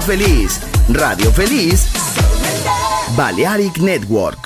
Feliz, Radio Feliz, Balearic Network.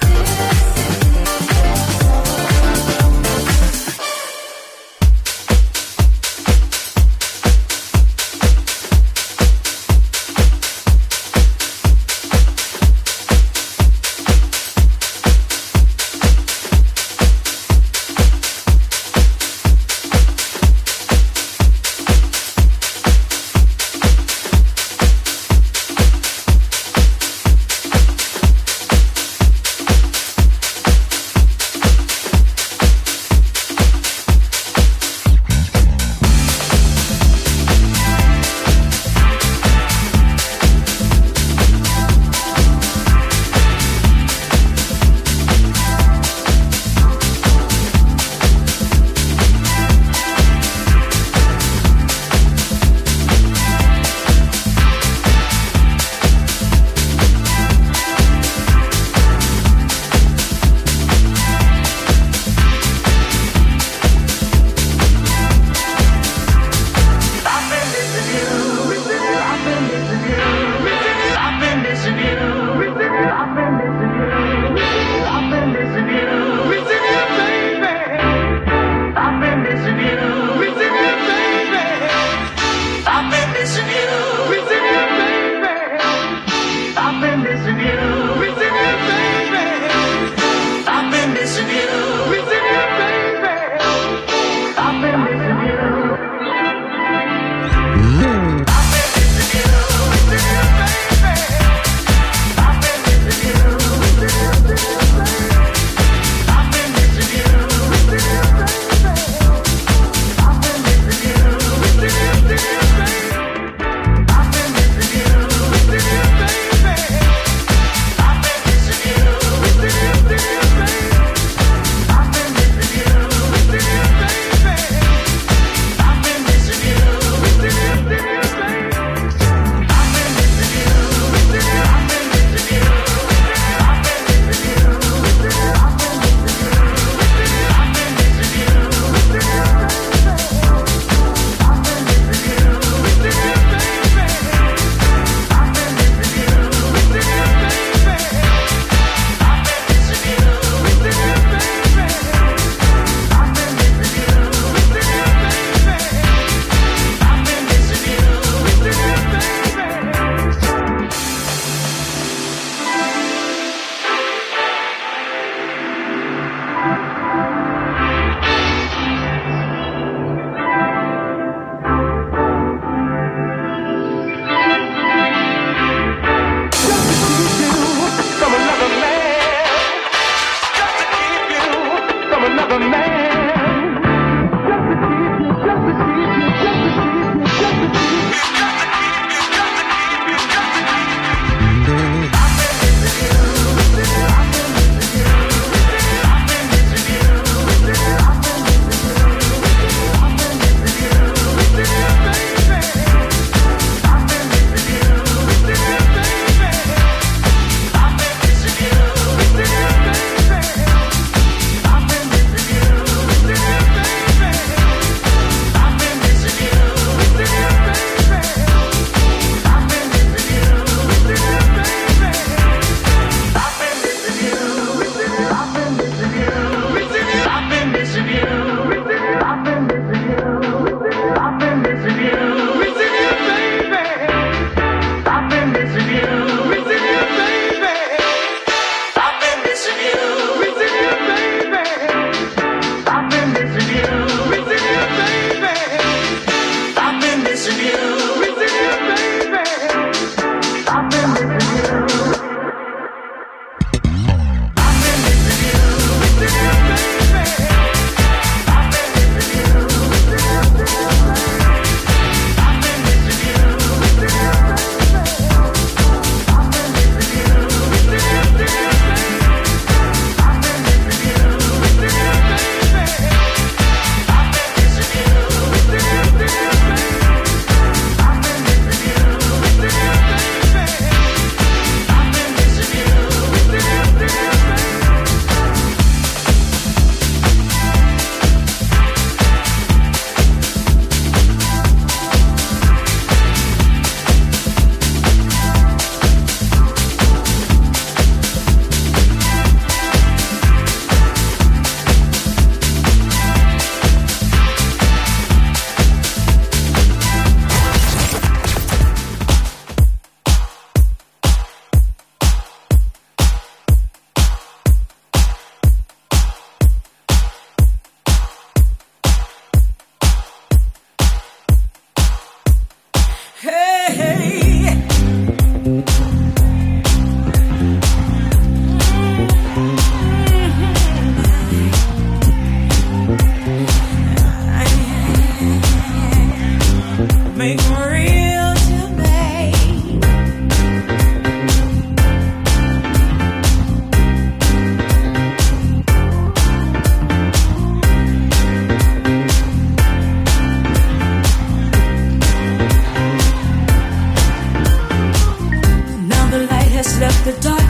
The dark.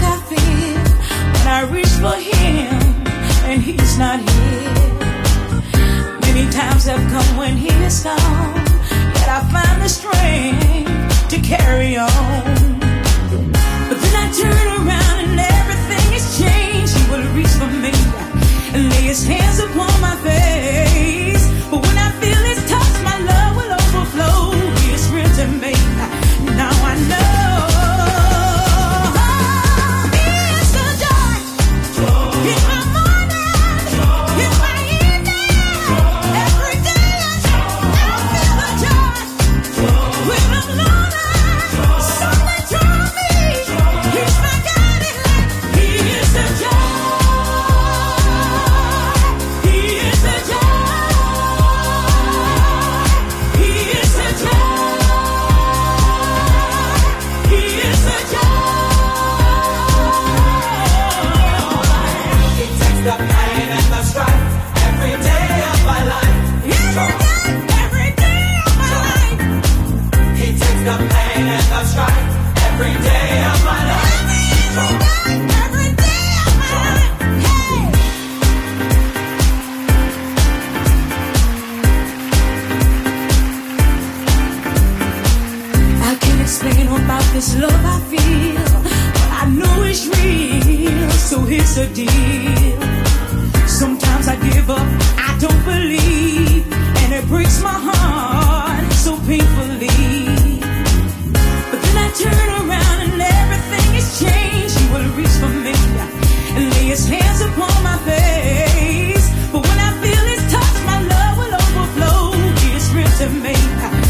To me.